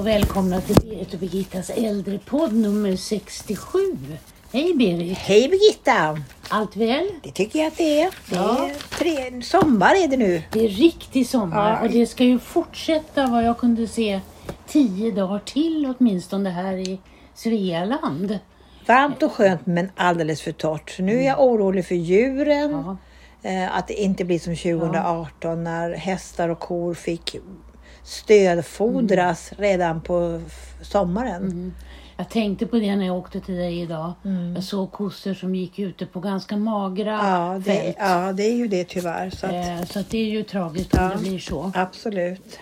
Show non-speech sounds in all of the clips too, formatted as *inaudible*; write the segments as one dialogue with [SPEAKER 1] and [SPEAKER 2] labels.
[SPEAKER 1] och välkomna till Berit och Birgittas äldrepodd nummer 67. Hej Berit!
[SPEAKER 2] Hej Birgitta!
[SPEAKER 1] Allt väl?
[SPEAKER 2] Det tycker jag att det är. Det
[SPEAKER 1] Ja.
[SPEAKER 2] är tre, sommar är det nu.
[SPEAKER 1] Det är riktig sommar
[SPEAKER 2] Ja.
[SPEAKER 1] och det ska ju fortsätta vad jag kunde se tio dagar till åtminstone här i Svealand.
[SPEAKER 2] Varmt och skönt men alldeles för torrt. Så nu är jag orolig för djuren.
[SPEAKER 1] Ja.
[SPEAKER 2] Eh, att det inte blir som 2018 när hästar och kor fick stödfodras redan på sommaren.
[SPEAKER 1] Jag tänkte på det när jag åkte till dig idag. Jag såg kossor som gick ute på ganska magra
[SPEAKER 2] Ja, det,
[SPEAKER 1] fält.
[SPEAKER 2] ja, det är ju det tyvärr. Så att,
[SPEAKER 1] Eh, Så att det är ju tragiskt om
[SPEAKER 2] Ja.
[SPEAKER 1] det blir så.
[SPEAKER 2] Absolut.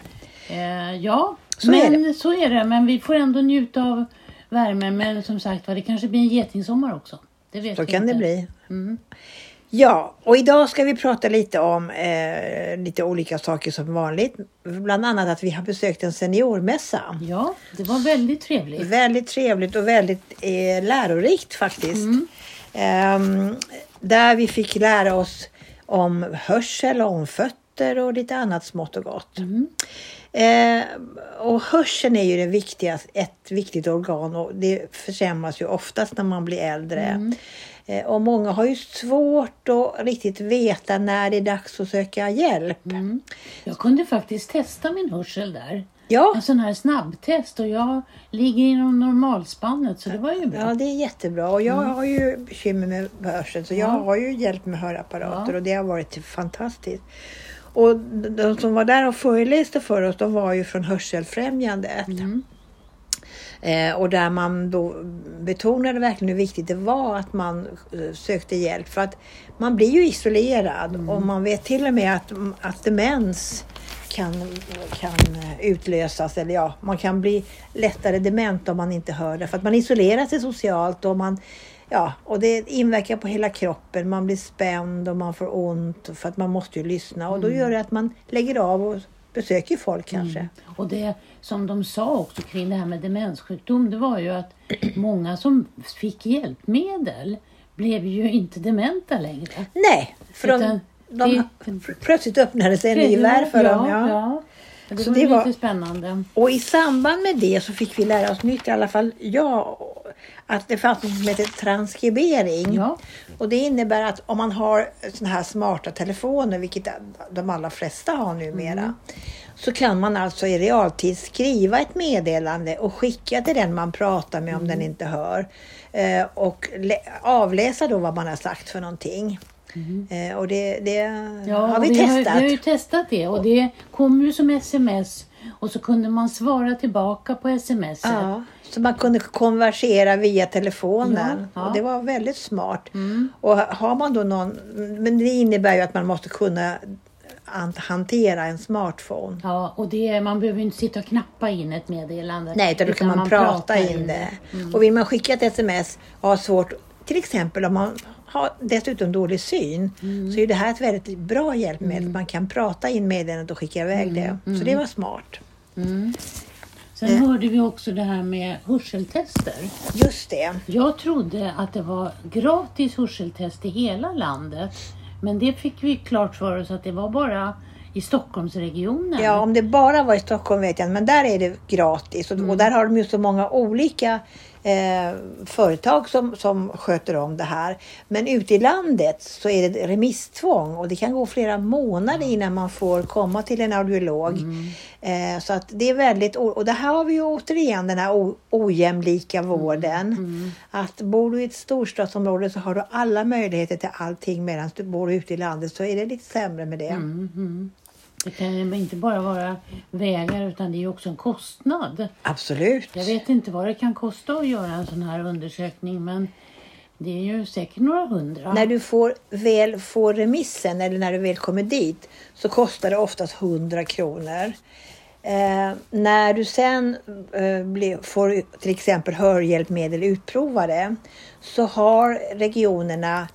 [SPEAKER 1] Eh, ja,
[SPEAKER 2] Så
[SPEAKER 1] men
[SPEAKER 2] är
[SPEAKER 1] så är det. Men vi får ändå njuta av värmen. Men som sagt var, det kanske blir en getingsommar också. Det vet
[SPEAKER 2] Så kan
[SPEAKER 1] inte.
[SPEAKER 2] det bli.
[SPEAKER 1] Mm.
[SPEAKER 2] Ja, och idag ska vi prata lite om eh, lite olika saker som vanligt. Bland annat att vi har besökt en seniormässa.
[SPEAKER 1] Ja, det var väldigt trevligt.
[SPEAKER 2] Väldigt trevligt och väldigt eh, lärorikt faktiskt. Ehm, där vi fick lära oss om hörsel, om fötter och lite annat smått och gott. Eh, och hörseln är ju det viktigaste, ett viktigt organ och det försämras ju oftast när man blir äldre. Eh, och många har ju svårt att riktigt veta när det är dags att söka hjälp.
[SPEAKER 1] Mm. Jag kunde faktiskt testa min hörsel där.
[SPEAKER 2] Ja,
[SPEAKER 1] En sån här snabbtest och jag ligger inom normalspannet så det var ju bra.
[SPEAKER 2] Ja, det är jättebra. Och jag har ju bekymmer med hörseln så jag
[SPEAKER 1] Mm. Ja.
[SPEAKER 2] har ju hjälp med hörapparater
[SPEAKER 1] Ja.
[SPEAKER 2] och det har varit fantastiskt. Och de som var där och föreläste för oss, de var ju från Hörselfrämjandet.
[SPEAKER 1] Mm.
[SPEAKER 2] Eh, och där man då betonade verkligen hur viktigt det var att man eh, sökte hjälp. För att man blir ju isolerad
[SPEAKER 1] Mm.
[SPEAKER 2] och man vet till och med att, att demens kan, kan utlösas. Eller ja, man kan bli lättare dement om man inte hör det. För att man isolerar sig socialt och man Ja, och det inverkar på hela kroppen. Man blir spänd och man får ont för att man måste ju lyssna. Och då
[SPEAKER 1] Mm.
[SPEAKER 2] gör det att man lägger av och besöker folk kanske.
[SPEAKER 1] Och det som de sa också kring det här med demenssjukdom det var ju att *clears throat* många som fick hjälpmedel blev ju inte dementa längre.
[SPEAKER 2] Nej, för de,
[SPEAKER 1] Utan
[SPEAKER 2] de,
[SPEAKER 1] det-
[SPEAKER 2] plötsligt öppnade sig en ny värld för
[SPEAKER 1] ja,
[SPEAKER 2] dem. Ja.
[SPEAKER 1] Ja. Det
[SPEAKER 2] Så
[SPEAKER 1] var
[SPEAKER 2] det
[SPEAKER 1] lite
[SPEAKER 2] var-
[SPEAKER 1] spännande.
[SPEAKER 2] Och i samband med det så fick vi lära oss nytt, i alla fall jag, att det fanns något som heter transkribering.
[SPEAKER 1] Ja.
[SPEAKER 2] Och det innebär att om man har såna här smarta telefoner, vilket de allra flesta har numera,
[SPEAKER 1] Mm.
[SPEAKER 2] så kan man alltså i realtid skriva ett meddelande och skicka till den man pratar med om
[SPEAKER 1] Mm.
[SPEAKER 2] den inte hör. Eh, och lä- avläsa då vad man har sagt för någonting. Eh, och det, det
[SPEAKER 1] Mm. Ja,
[SPEAKER 2] har vi,
[SPEAKER 1] vi
[SPEAKER 2] testat.
[SPEAKER 1] Har, vi har ju testat det och det kom ju som sms och så kunde man svara tillbaka på sms.
[SPEAKER 2] Ja, så man kunde konversera via telefonen.
[SPEAKER 1] Ja, ja.
[SPEAKER 2] Och det var väldigt smart.
[SPEAKER 1] Mm.
[SPEAKER 2] Och har man då någon, men det innebär ju att man måste kunna an- hantera en smartphone.
[SPEAKER 1] Ja, och det, man behöver ju inte sitta och knappa in ett meddelande.
[SPEAKER 2] Nej, utan då kan man, prata
[SPEAKER 1] pratar
[SPEAKER 2] in det. Och vill man skicka ett sms och har svårt, till exempel om man har dessutom dålig syn, så är det här ett väldigt bra hjälpmedel. Man kan prata in meddelandet och skicka iväg det. Så det var smart.
[SPEAKER 1] Sen hörde vi också det här med hörseltester.
[SPEAKER 2] Just det.
[SPEAKER 1] Jag trodde att det var gratis hörseltest i hela landet. Men det fick vi klart för oss att det var bara i Stockholmsregionen.
[SPEAKER 2] Ja, om det bara var i Stockholm vet jag inte, men där är det gratis. Och, och där har de ju så många olika eh, företag som, som sköter om det här. Men ute i landet så är det remisstvång och det kan gå flera månader innan man får komma till en audiolog. Eh, så att det är väldigt, och det här har vi ju återigen den här ojämlika vården. Att bor du i ett storstadsområde så har du alla möjligheter till allting medan du bor ute i landet så är det lite sämre med det.
[SPEAKER 1] Mm. Det kan ju inte bara vara vägar utan det är ju också en kostnad.
[SPEAKER 2] Absolut.
[SPEAKER 1] Jag vet inte vad det kan kosta att göra en sån här undersökning men det är ju säkert några hundra.
[SPEAKER 2] När du får, väl får remissen eller när du väl kommer dit så kostar det oftast 100 kronor. Eh, när du sen eh, blir, får till exempel hörhjälpmedel utprovade så har regionerna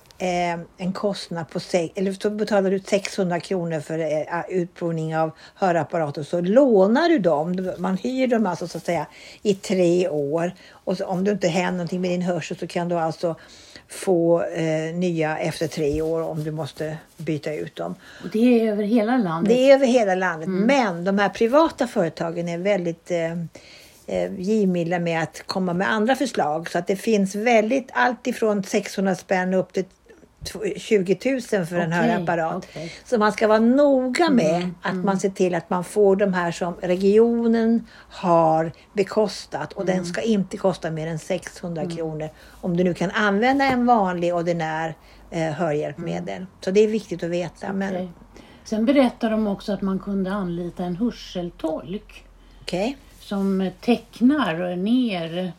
[SPEAKER 2] en kostnad på, se- eller så betalar du 600 kronor för eh, utprovning av hörapparater så lånar du dem. Man hyr dem alltså så att säga i tre år och så, om du inte händer någonting med din hörsel så kan du alltså få eh, nya efter tre år om du måste byta ut dem.
[SPEAKER 1] Och det är över hela landet.
[SPEAKER 2] Det är över hela landet men de här privata företagen är väldigt eh, eh, givmilda med att komma med andra förslag. Så att det finns väldigt allt ifrån 600 spänn upp till 20 000 för en
[SPEAKER 1] Okej,
[SPEAKER 2] hörapparat.
[SPEAKER 1] okej.
[SPEAKER 2] Så man ska vara noga med
[SPEAKER 1] Mm,
[SPEAKER 2] att man ser till att man får de här som regionen har bekostat och
[SPEAKER 1] Mm.
[SPEAKER 2] den ska inte kosta mer än 600 kronor om du nu kan använda en vanlig ordinär eh, hörhjälpmedel. Så det är viktigt att veta. Men,
[SPEAKER 1] Okej. Sen berättar de också att man kunde anlita en hörseltolk som tecknar ner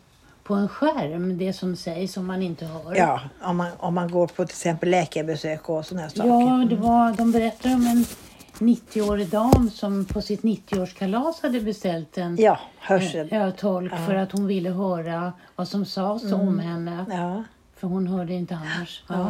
[SPEAKER 1] på en skärm det som sägs om man inte hör.
[SPEAKER 2] Ja, om man, om man går på till exempel läkarbesök och sådana här saker.
[SPEAKER 1] Ja, det var, de berättar om en 90-årig dam som på sitt 90-årskalas hade beställt en
[SPEAKER 2] Ja, hörsel.
[SPEAKER 1] ja, tolk för att hon ville höra vad som sades om henne.
[SPEAKER 2] Ja.
[SPEAKER 1] För hon hörde inte annars. Ja.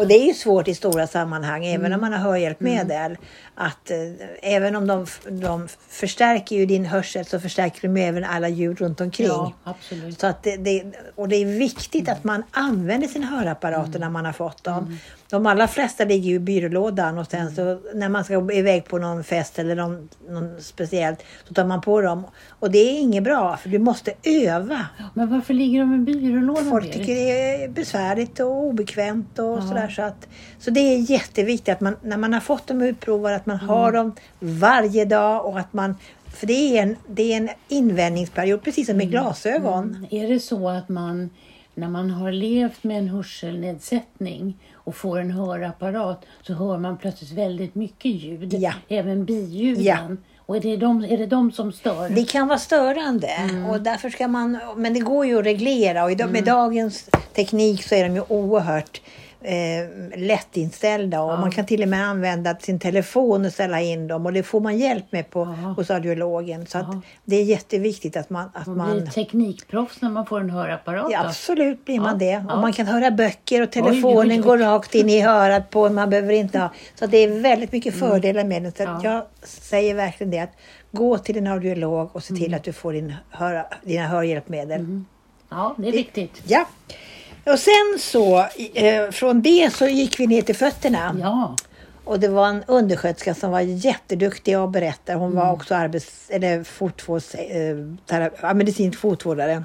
[SPEAKER 2] Och det är ju svårt i stora sammanhang, även
[SPEAKER 1] Mm.
[SPEAKER 2] om man har hörhjälpmedel. Att eh, även om de, de förstärker ju din hörsel så förstärker de ju även alla ljud runt omkring.
[SPEAKER 1] ja, absolut.
[SPEAKER 2] Så att det, det, och det är viktigt att man använder sina hörapparater
[SPEAKER 1] Mm.
[SPEAKER 2] när man har fått dem. De allra flesta ligger ju i byrålådan och sen så när man ska iväg på någon fest eller någon, någon speciellt så tar man på dem. Och det är inget bra för du måste öva.
[SPEAKER 1] Men varför ligger de i byrålådan?
[SPEAKER 2] Folk tycker det är besvärligt och obekvämt och sådär. Så, att, så det är jätteviktigt att man när man har fått dem utprovade att man
[SPEAKER 1] Mm.
[SPEAKER 2] har dem varje dag och att man för det är en, det är en invändningsperiod precis som med
[SPEAKER 1] Mm.
[SPEAKER 2] glasögon.
[SPEAKER 1] Är det så att man när man har levt med en hörselnedsättning och får en hörapparat så hör man plötsligt väldigt mycket ljud,
[SPEAKER 2] Ja.
[SPEAKER 1] även biljuden.
[SPEAKER 2] Ja.
[SPEAKER 1] Och är det, de, är det de som stör?
[SPEAKER 2] Det kan vara störande
[SPEAKER 1] Mm.
[SPEAKER 2] och därför ska man, men det går ju att reglera och idag,
[SPEAKER 1] Mm.
[SPEAKER 2] med dagens teknik så är de ju oerhört eh, lättinställda och
[SPEAKER 1] Ja.
[SPEAKER 2] man kan till och med använda sin telefon och ställa in dem och det får man hjälp med på, hos audiologen. Så att det är jätteviktigt att man... Att
[SPEAKER 1] Man
[SPEAKER 2] man
[SPEAKER 1] blir teknikproffs när man får en hörapparat.
[SPEAKER 2] ja, absolut blir man
[SPEAKER 1] Ja,
[SPEAKER 2] det.
[SPEAKER 1] ja.
[SPEAKER 2] Och man kan höra böcker och
[SPEAKER 1] oj,
[SPEAKER 2] telefonen
[SPEAKER 1] oj.
[SPEAKER 2] går rakt in i örat på. Man behöver inte ha... Så det är väldigt mycket fördelar med det. Så
[SPEAKER 1] Mm. Ja.
[SPEAKER 2] jag säger verkligen det att gå till en audiolog och se
[SPEAKER 1] Mm.
[SPEAKER 2] till att du får din höra, dina hörhjälpmedel.
[SPEAKER 1] Ja, det är viktigt.
[SPEAKER 2] Ja. Och sen så, eh, från det så gick vi ner till fötterna.
[SPEAKER 1] Ja,
[SPEAKER 2] Och det var en undersköterska som var jätteduktig och berättade. Hon
[SPEAKER 1] Mm.
[SPEAKER 2] var också arbets, eller fotvårds, eh, tera, ja, medicinsk fotvårdare.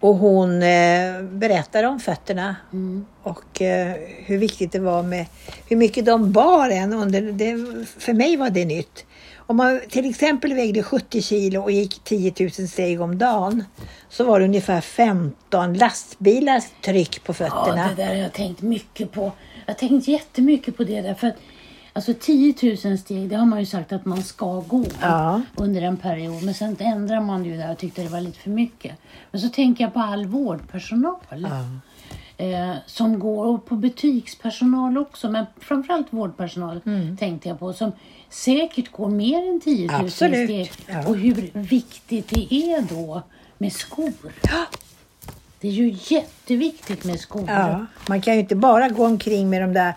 [SPEAKER 2] Och hon eh, berättade om fötterna
[SPEAKER 1] Mm.
[SPEAKER 2] och eh, hur viktigt det var med hur mycket de bar en under, det, för mig var det nytt. Om man till exempel vägde 70 kilo och gick 10 000 steg om dagen så var det ungefär 15 lastbilars tryck på fötterna.
[SPEAKER 1] ja, det där har jag tänkt mycket på. Jag har tänkt jättemycket på det där. För att, alltså 10 000 steg, det har man ju sagt att man ska gå
[SPEAKER 2] Ja.
[SPEAKER 1] under en period. Men sen ändrar man det ju där och tyckte det var lite för mycket. Men så tänker jag på all vårdpersonal. Eh, som går, och på butikspersonal också, men framförallt vårdpersonal
[SPEAKER 2] Mm.
[SPEAKER 1] tänkte jag på. Som säkert går mer än 10 000
[SPEAKER 2] Absolut,
[SPEAKER 1] steg.
[SPEAKER 2] ja.
[SPEAKER 1] Och hur viktigt det är då med skor.
[SPEAKER 2] Ja.
[SPEAKER 1] Det är ju jätteviktigt med skor.
[SPEAKER 2] Ja, man kan ju inte bara gå omkring med de där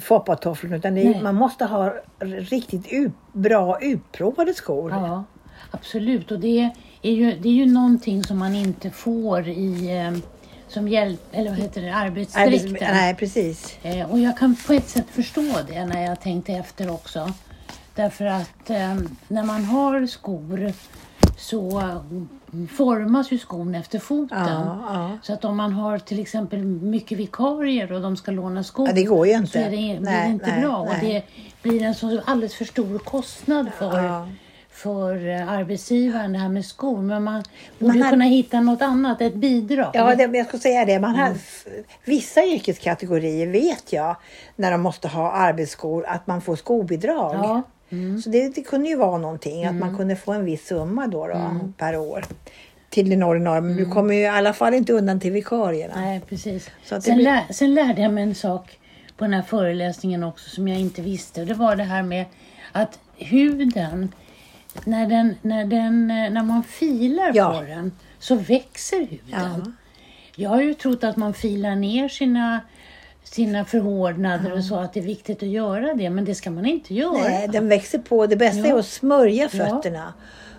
[SPEAKER 2] foppatofflorna utan är, man måste ha riktigt ut, bra utprovade skor.
[SPEAKER 1] Ja, absolut. Och det är ju, det är ju någonting som man inte får i eh, som hjälp, eller vad heter det,
[SPEAKER 2] Arbets-
[SPEAKER 1] arbetsdräkten.
[SPEAKER 2] Nej, precis.
[SPEAKER 1] Eh, och jag kan på ett sätt förstå det när jag tänkte efter också. Därför att eh, när man har skor så formas ju skon efter foten.
[SPEAKER 2] Ja, ja.
[SPEAKER 1] Så att om man har till exempel mycket vikarier och de ska låna skor
[SPEAKER 2] Ja, det går ju inte.
[SPEAKER 1] så är det, blir det
[SPEAKER 2] Nej,
[SPEAKER 1] inte
[SPEAKER 2] nej,
[SPEAKER 1] bra. Och
[SPEAKER 2] nej.
[SPEAKER 1] det blir en så alldeles för stor kostnad för, för eh, arbetsgivaren det här med skor. Men man borde
[SPEAKER 2] Man har-
[SPEAKER 1] kunna hitta något annat, ett bidrag.
[SPEAKER 2] Ja, det, jag skulle säga det. Man
[SPEAKER 1] Mm.
[SPEAKER 2] Vissa yrkeskategorier vet jag, när de måste ha arbetsskor, att man får skobidrag.
[SPEAKER 1] Ja. Mm.
[SPEAKER 2] Så det, det kunde ju vara någonting, att man kunde få en viss summa då, då
[SPEAKER 1] Mm.
[SPEAKER 2] per år till den ordinarie. Men du kommer ju i alla fall inte undan till vikarierna.
[SPEAKER 1] Nej, precis.
[SPEAKER 2] Så
[SPEAKER 1] sen,
[SPEAKER 2] blir-
[SPEAKER 1] lär, sen lärde jag mig en sak på den här föreläsningen också som jag inte visste. Det var det här med att huden, när, den, när, den, när man filar
[SPEAKER 2] Ja.
[SPEAKER 1] på den så växer huden.
[SPEAKER 2] Ja.
[SPEAKER 1] Jag har ju trott att man filar ner sina, sina förhårdnader och så, att det är viktigt att göra det. Men det ska man inte göra.
[SPEAKER 2] Nej, den växer på. Det bästa är
[SPEAKER 1] Ja.
[SPEAKER 2] att smörja
[SPEAKER 1] Ja.
[SPEAKER 2] fötterna.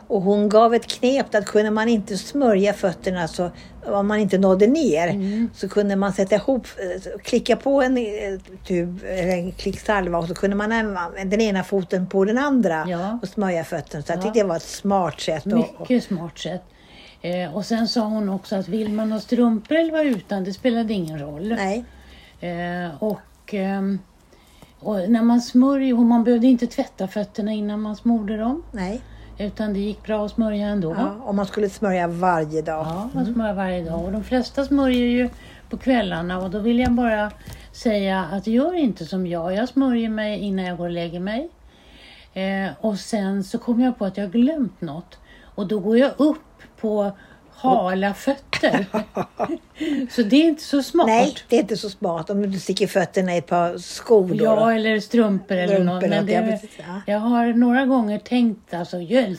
[SPEAKER 2] Och hon gav ett knep att kunde man inte smörja fötterna så om man inte nådde ner
[SPEAKER 1] Mm.
[SPEAKER 2] så kunde man sätta ihop, eh, klicka på en eh, tub eller en klick salva och så kunde man använda den ena foten på den andra
[SPEAKER 1] Ja.
[SPEAKER 2] och smörja fötterna. Så jag
[SPEAKER 1] Ja.
[SPEAKER 2] tyckte det var ett smart sätt.
[SPEAKER 1] Mycket smart sätt. Eh, och sen sa hon också att vill man ha strumpor eller vara utan, det spelade ingen roll.
[SPEAKER 2] Nej,
[SPEAKER 1] Eh, och, ehm, och när man smörjer, och man behövde inte tvätta fötterna innan man smorde dem.
[SPEAKER 2] nej.
[SPEAKER 1] Utan det gick bra att smörja ändå.
[SPEAKER 2] Ja, om man skulle smörja varje dag.
[SPEAKER 1] Ja, man smörjer varje dag. Och de flesta smörjer ju på kvällarna och då vill jag bara säga att gör inte som jag. Jag smörjer mig innan jag går och lägger mig. Eh, och sen så kommer jag på att jag har glömt något. Och då går jag upp på hala fötter. så det är inte så smart.
[SPEAKER 2] Nej, det är inte så smart om du sticker fötterna i ett par skor. Då,
[SPEAKER 1] Ja,
[SPEAKER 2] då.
[SPEAKER 1] eller strumpor eller
[SPEAKER 2] Strumpor,
[SPEAKER 1] något. Men det,
[SPEAKER 2] precis, ja.
[SPEAKER 1] Jag har några gånger tänkt, alltså jag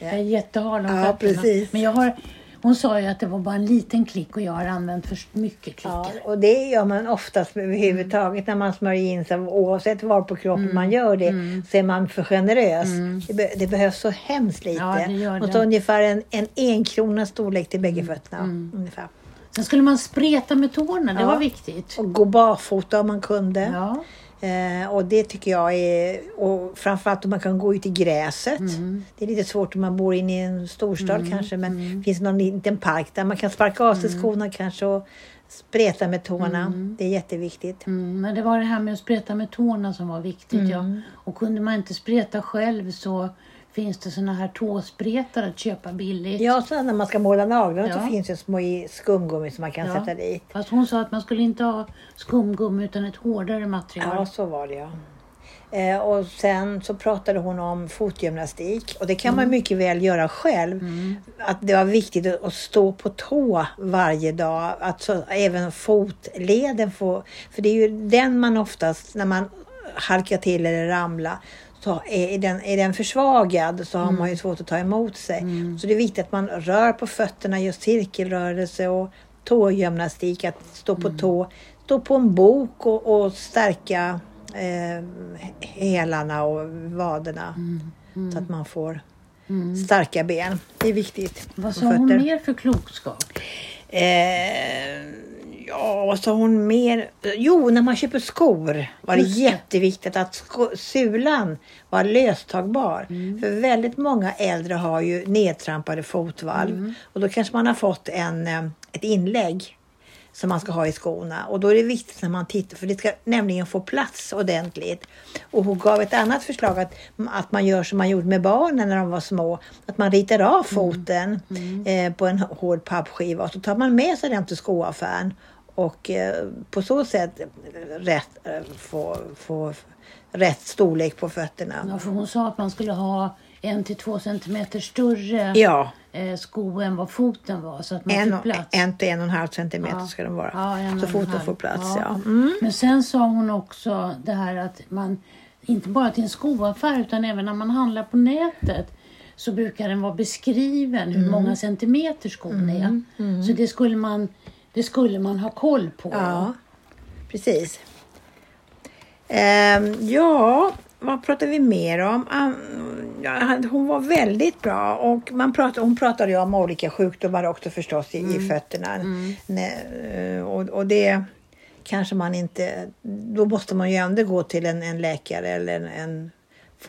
[SPEAKER 1] är jättehal om
[SPEAKER 2] Ja,
[SPEAKER 1] fötterna.
[SPEAKER 2] precis.
[SPEAKER 1] Men jag har, hon sa ju att det var bara en liten klick och jag har använt för mycket
[SPEAKER 2] Ja,
[SPEAKER 1] klickar.
[SPEAKER 2] och det gör man oftast överhuvudtaget när man smörjer in sig. Oavsett var på kroppen
[SPEAKER 1] Mm.
[SPEAKER 2] man gör det så är man för generös. Det, be, det behövs så hemskt lite.
[SPEAKER 1] Ja, det gör
[SPEAKER 2] och så ungefär en, en enkrona storlek till
[SPEAKER 1] Mm.
[SPEAKER 2] bägge fötterna. Ungefär.
[SPEAKER 1] Sen skulle man spreta med tårna, det
[SPEAKER 2] Ja.
[SPEAKER 1] var viktigt.
[SPEAKER 2] Och gå barfota om man kunde.
[SPEAKER 1] Ja,
[SPEAKER 2] Eh, och det tycker jag är, och framförallt om man kan gå ut i gräset.
[SPEAKER 1] Mm.
[SPEAKER 2] Det är lite svårt om man bor inne i en storstad kanske, men finns det någon liten park där man kan sparka av sig skorna kanske och spreta med tårna. Det är jätteviktigt.
[SPEAKER 1] mm, men det var det här med att spreta med tårna som var viktigt. Ja.
[SPEAKER 2] Mm.
[SPEAKER 1] Och kunde man inte spreta själv så finns det såna här tåspretare att köpa billigt.
[SPEAKER 2] Ja, så när man ska måla naglarna
[SPEAKER 1] Ja.
[SPEAKER 2] så finns det små i skumgummi som man kan
[SPEAKER 1] Ja.
[SPEAKER 2] sätta dit.
[SPEAKER 1] Fast hon sa att man skulle inte ha skumgummi utan ett hårdare material.
[SPEAKER 2] Ja, så var det ja. Eh, och sen så pratade hon om fotgymnastik och det kan man mycket väl göra själv. Att det var viktigt att att stå på tå varje dag. Att så, även fotleden får... För det är ju den man oftast, när man halkar till eller ramlar, så är den, är den försvagad så har man ju svårt att ta emot sig. Så det är viktigt att man rör på fötterna, gör cirkelrörelse och tågymnastik, att stå på tå, stå på en bok och, och stärka eh, hälarna och vaderna. Så att man får starka ben. Det är viktigt.
[SPEAKER 1] Vad sa hon mer för klokskap?
[SPEAKER 2] Eh, ja, vad sa hon mer? Jo, när man köper skor var det jätteviktigt att sko- sulan var löstagbar.
[SPEAKER 1] Mm.
[SPEAKER 2] För väldigt många äldre har ju nedtrampade fotvalv.
[SPEAKER 1] Mm.
[SPEAKER 2] Och då kanske man har fått en, eh, ett inlägg som man ska ha i skorna. Och då är det viktigt när man tittar, för det ska nämligen få plats ordentligt. Och hon gav ett annat förslag att, att man gör som man gjorde med barnen när de var små. Att man ritar av foten Eh, på en hård pappskiva och så tar man med sig den till skoaffären. Och eh, på så sätt rätt, eh, få, få rätt storlek på fötterna.
[SPEAKER 1] Ja, för hon sa att man skulle ha en till två centimeter större
[SPEAKER 2] Ja,
[SPEAKER 1] eh, sko än vad foten var så att man
[SPEAKER 2] en,
[SPEAKER 1] fick plats.
[SPEAKER 2] en till en och en halv centimeter
[SPEAKER 1] Ja.
[SPEAKER 2] ska de vara.
[SPEAKER 1] Ja,
[SPEAKER 2] så foten får plats.
[SPEAKER 1] Ja.
[SPEAKER 2] Mm.
[SPEAKER 1] Men sen sa hon också det här att man inte bara till en skoaffär utan även när man handlar på nätet så brukar den vara beskriven hur
[SPEAKER 2] Mm.
[SPEAKER 1] många centimeter skon är. Så det skulle, man, det skulle man ha koll på.
[SPEAKER 2] Ja, precis. Ehm, ja, vad pratar vi mer om? Hon var väldigt bra och man pratade, hon pratade ju om olika sjukdomar också förstås i, i fötterna. Nej, eh, och, och det kanske man inte... Då måste man ju ändå gå till en, en läkare eller en, en,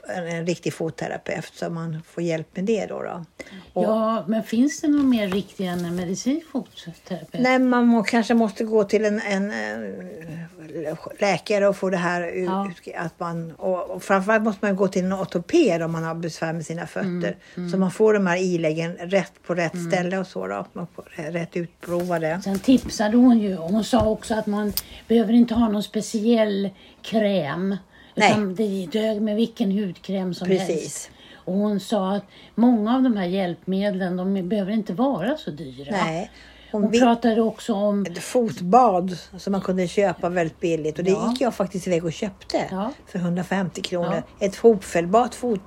[SPEAKER 2] en, en riktig fotterapeut så man får hjälp med det. Då, då. Och,
[SPEAKER 1] Ja, men finns det något mer riktigt än en medicinsk fotterapeut?
[SPEAKER 2] Nej, man må, kanske måste gå till en, en, eh, läkare och få det här ut.
[SPEAKER 1] Ja.
[SPEAKER 2] Att man, och, och framförallt måste man gå till en ortoped om man har besvär med sina fötter. Så man får de här iläggen rätt på rätt ställe och så. Då. Man får rätt utprovade.
[SPEAKER 1] Sen tipsade hon ju och hon sa också att man behöver inte ha någon speciell kräm. Utan det dög med vilken hudkräm som helst.
[SPEAKER 2] Precis.
[SPEAKER 1] Och hon sa att många av de här hjälpmedlen de behöver inte vara så dyra.
[SPEAKER 2] Nej. Hon
[SPEAKER 1] Hon pratade också om
[SPEAKER 2] ett fotbad som man kunde köpa väldigt billigt och det
[SPEAKER 1] Ja.
[SPEAKER 2] gick jag faktiskt iväg och köpte
[SPEAKER 1] Ja.
[SPEAKER 2] för 150 kronor. Ett hopfällbart fot...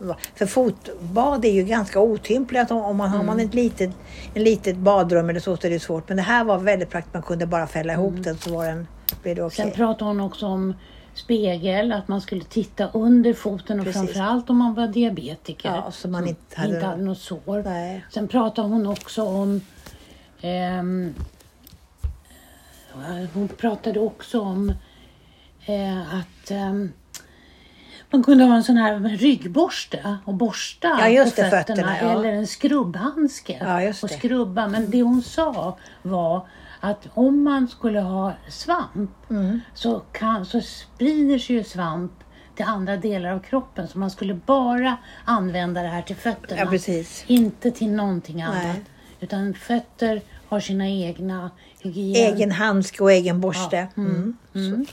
[SPEAKER 1] Ja.
[SPEAKER 2] För fotbad är ju ganska otympligt om, man har
[SPEAKER 1] Mm.
[SPEAKER 2] man ett litet, en litet badrum eller så så är det svårt. Men det här var väldigt praktiskt, man kunde bara fälla ihop den så var den, blev det okej.
[SPEAKER 1] Sen pratade hon också om spegel, att man skulle titta under foten och
[SPEAKER 2] Precis.
[SPEAKER 1] framförallt om man var diabetiker.
[SPEAKER 2] Ja, så man inte hade-
[SPEAKER 1] inte hade något sår.
[SPEAKER 2] Nej.
[SPEAKER 1] Sen pratade hon också om ehm, hon pratade också om eh, att ehm, man kunde ha en sån här ryggborste och borsta
[SPEAKER 2] Ja,
[SPEAKER 1] på
[SPEAKER 2] det,
[SPEAKER 1] fötterna,
[SPEAKER 2] fötterna, ja.
[SPEAKER 1] eller en skrubbhandske
[SPEAKER 2] Ja,
[SPEAKER 1] och skrubba. Men det hon sa var att om man skulle ha svamp
[SPEAKER 2] Mm.
[SPEAKER 1] så, kan, så sprider sig ju svamp till andra delar av kroppen. Så man skulle bara använda det här till fötterna.
[SPEAKER 2] Ja.
[SPEAKER 1] Inte till någonting annat.
[SPEAKER 2] Nej.
[SPEAKER 1] Utan fötter har sina egna hygien.
[SPEAKER 2] Egen handske och egen borste. Mm. Så.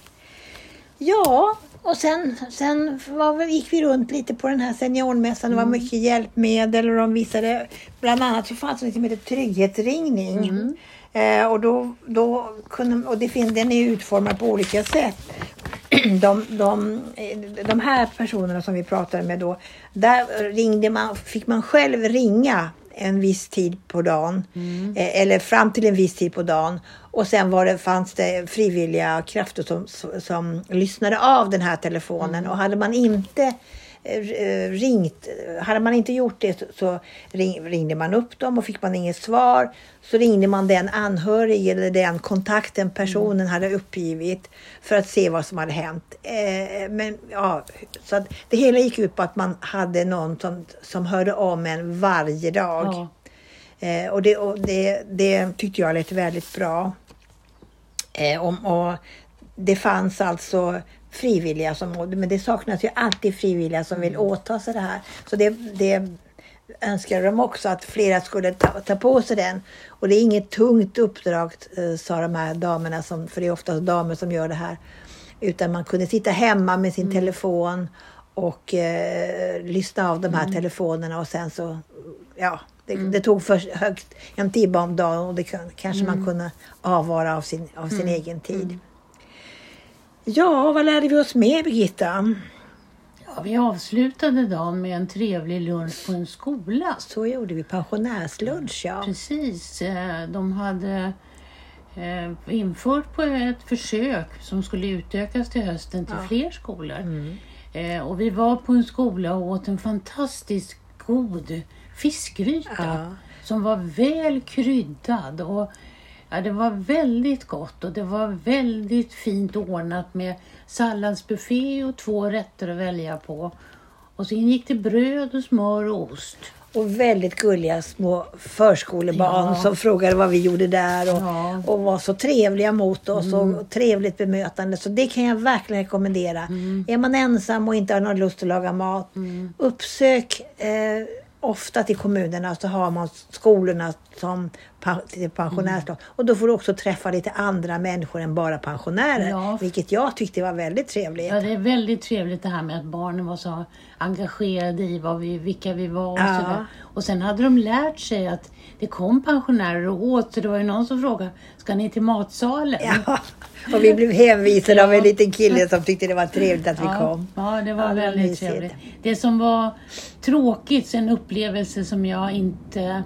[SPEAKER 2] Ja, och sen, sen var, gick vi runt lite på den här seniormässan. Det var mycket hjälpmedel och de visade, bland annat så fanns det något som heter trygghetsringning. Eh, och, då, då kunde, och det finns, den är utformad på olika sätt. *clears throat* De, de, eh, de här personerna som vi pratade med då, där ringde man, fick man själv ringa en viss tid på dagen. Eh, Eller fram till en viss tid på dagen. Och sen var det, fanns det frivilliga krafter som, som lyssnade av den här telefonen. Och hade man inte ringt, hade man inte gjort det så, så ring, ringde man upp dem och fick man inget svar så ringde man den anhörig eller den kontakten personen hade uppgivit för att se vad som hade hänt. Eh, men, ja, så det hela gick ut på att man hade någon som, som hörde om en varje dag.
[SPEAKER 1] Ja.
[SPEAKER 2] Eh, och det, och det, det tyckte jag lät väldigt bra. Eh, om, och det fanns alltså frivilliga som men det saknas ju alltid frivilliga som vill åta sig det här. Så det, det önskade de också att flera skulle ta, ta på sig den. Och det är inget tungt uppdrag, eh, sa de här damerna, som, för det är oftast damer som gör det här. Utan man kunde sitta hemma med sin telefon och eh, lyssna av de här telefonerna och sen så, ja, det, det tog först högst en timme om dagen och det kan, kanske man kunde avvara av sin, av sin egen tid. Ja, vad lärde vi oss mer Birgitta?
[SPEAKER 1] Ja, vi avslutade dagen med en trevlig lunch på en skola.
[SPEAKER 2] Så gjorde vi pensionärslunch ja.
[SPEAKER 1] Precis. eh, De hade eh, infört på ett försök som skulle utökas till hösten till fler skolor.
[SPEAKER 2] Mm.
[SPEAKER 1] Eh, Och vi var på en skola och åt en fantastiskt god fiskgryta
[SPEAKER 2] Ja.
[SPEAKER 1] som var väl kryddad. Och Ja, det var väldigt gott och det var väldigt fint ordnat med salladsbuffé och två rätter att välja på. Och sen gick det bröd och smör och ost.
[SPEAKER 2] Och väldigt gulliga små förskolebarn
[SPEAKER 1] Ja.
[SPEAKER 2] som frågade vad vi gjorde där och,
[SPEAKER 1] Ja. Mm.
[SPEAKER 2] och var så trevliga mot oss och trevligt bemötande. Så det kan jag verkligen rekommendera.
[SPEAKER 1] Mm.
[SPEAKER 2] Är man ensam och inte har någon lust att laga mat, uppsök eh, ofta till kommunerna så har man skolorna som till pensionärslag.
[SPEAKER 1] Mm.
[SPEAKER 2] Och då får du också träffa lite andra människor än bara pensionärer.
[SPEAKER 1] Ja.
[SPEAKER 2] Vilket jag tyckte var väldigt trevligt.
[SPEAKER 1] Ja, det är väldigt trevligt det här med att barnen var så engagerade i vad vi, vilka vi var och
[SPEAKER 2] Ja.
[SPEAKER 1] sådär. Och sen hade de lärt sig att det kom pensionärer och åt, så det var ju någon som frågade, ska ni till matsalen?
[SPEAKER 2] Ja, och vi blev hänvisade av en
[SPEAKER 1] Ja.
[SPEAKER 2] liten kille som tyckte det var trevligt att vi
[SPEAKER 1] Ja,
[SPEAKER 2] kom.
[SPEAKER 1] ja, det var
[SPEAKER 2] Ja,
[SPEAKER 1] väldigt trevligt. Det som var tråkigt, en upplevelse som jag inte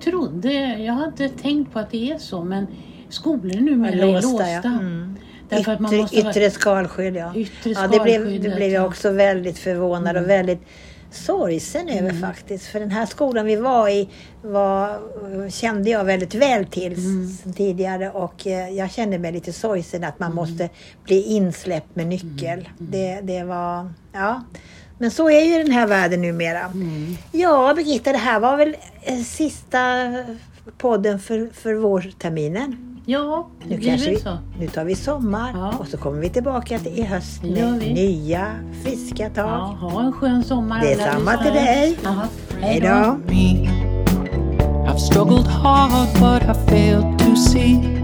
[SPEAKER 1] trodde, jag inte tänkt på att det är så, men skolor numera är
[SPEAKER 2] Låsta,
[SPEAKER 1] låsta.
[SPEAKER 2] ja. Mm.
[SPEAKER 1] Därför att man
[SPEAKER 2] Yttre,
[SPEAKER 1] måste vara-
[SPEAKER 2] yttre skalskydd, ja.
[SPEAKER 1] Yttre
[SPEAKER 2] ja det, blev, det blev jag
[SPEAKER 1] ja.
[SPEAKER 2] också väldigt förvånad och väldigt sorgsen över
[SPEAKER 1] Mm.
[SPEAKER 2] faktiskt. För den här skolan vi var i var, kände jag väldigt väl till
[SPEAKER 1] Mm.
[SPEAKER 2] tidigare och eh, jag kände mig lite sorgsen att
[SPEAKER 1] Mm.
[SPEAKER 2] man måste bli insläppt med nyckel. Det, det var, ja. Men så är ju den här världen numera.
[SPEAKER 1] Mm.
[SPEAKER 2] Ja, Birgitta, det här var väl eh, sista podden för, för vårterminen.
[SPEAKER 1] Ja, det
[SPEAKER 2] Nu,
[SPEAKER 1] blir
[SPEAKER 2] kanske vi,
[SPEAKER 1] så.
[SPEAKER 2] nu tar vi sommar
[SPEAKER 1] Ja.
[SPEAKER 2] och så kommer vi tillbaka till i höst med nya friska tag.
[SPEAKER 1] Ja, ha en skön sommar.
[SPEAKER 2] Det är
[SPEAKER 1] alla
[SPEAKER 2] samma till dig.
[SPEAKER 1] Ja,
[SPEAKER 2] Hej då!
[SPEAKER 3] I've struggled hard, but I failed to see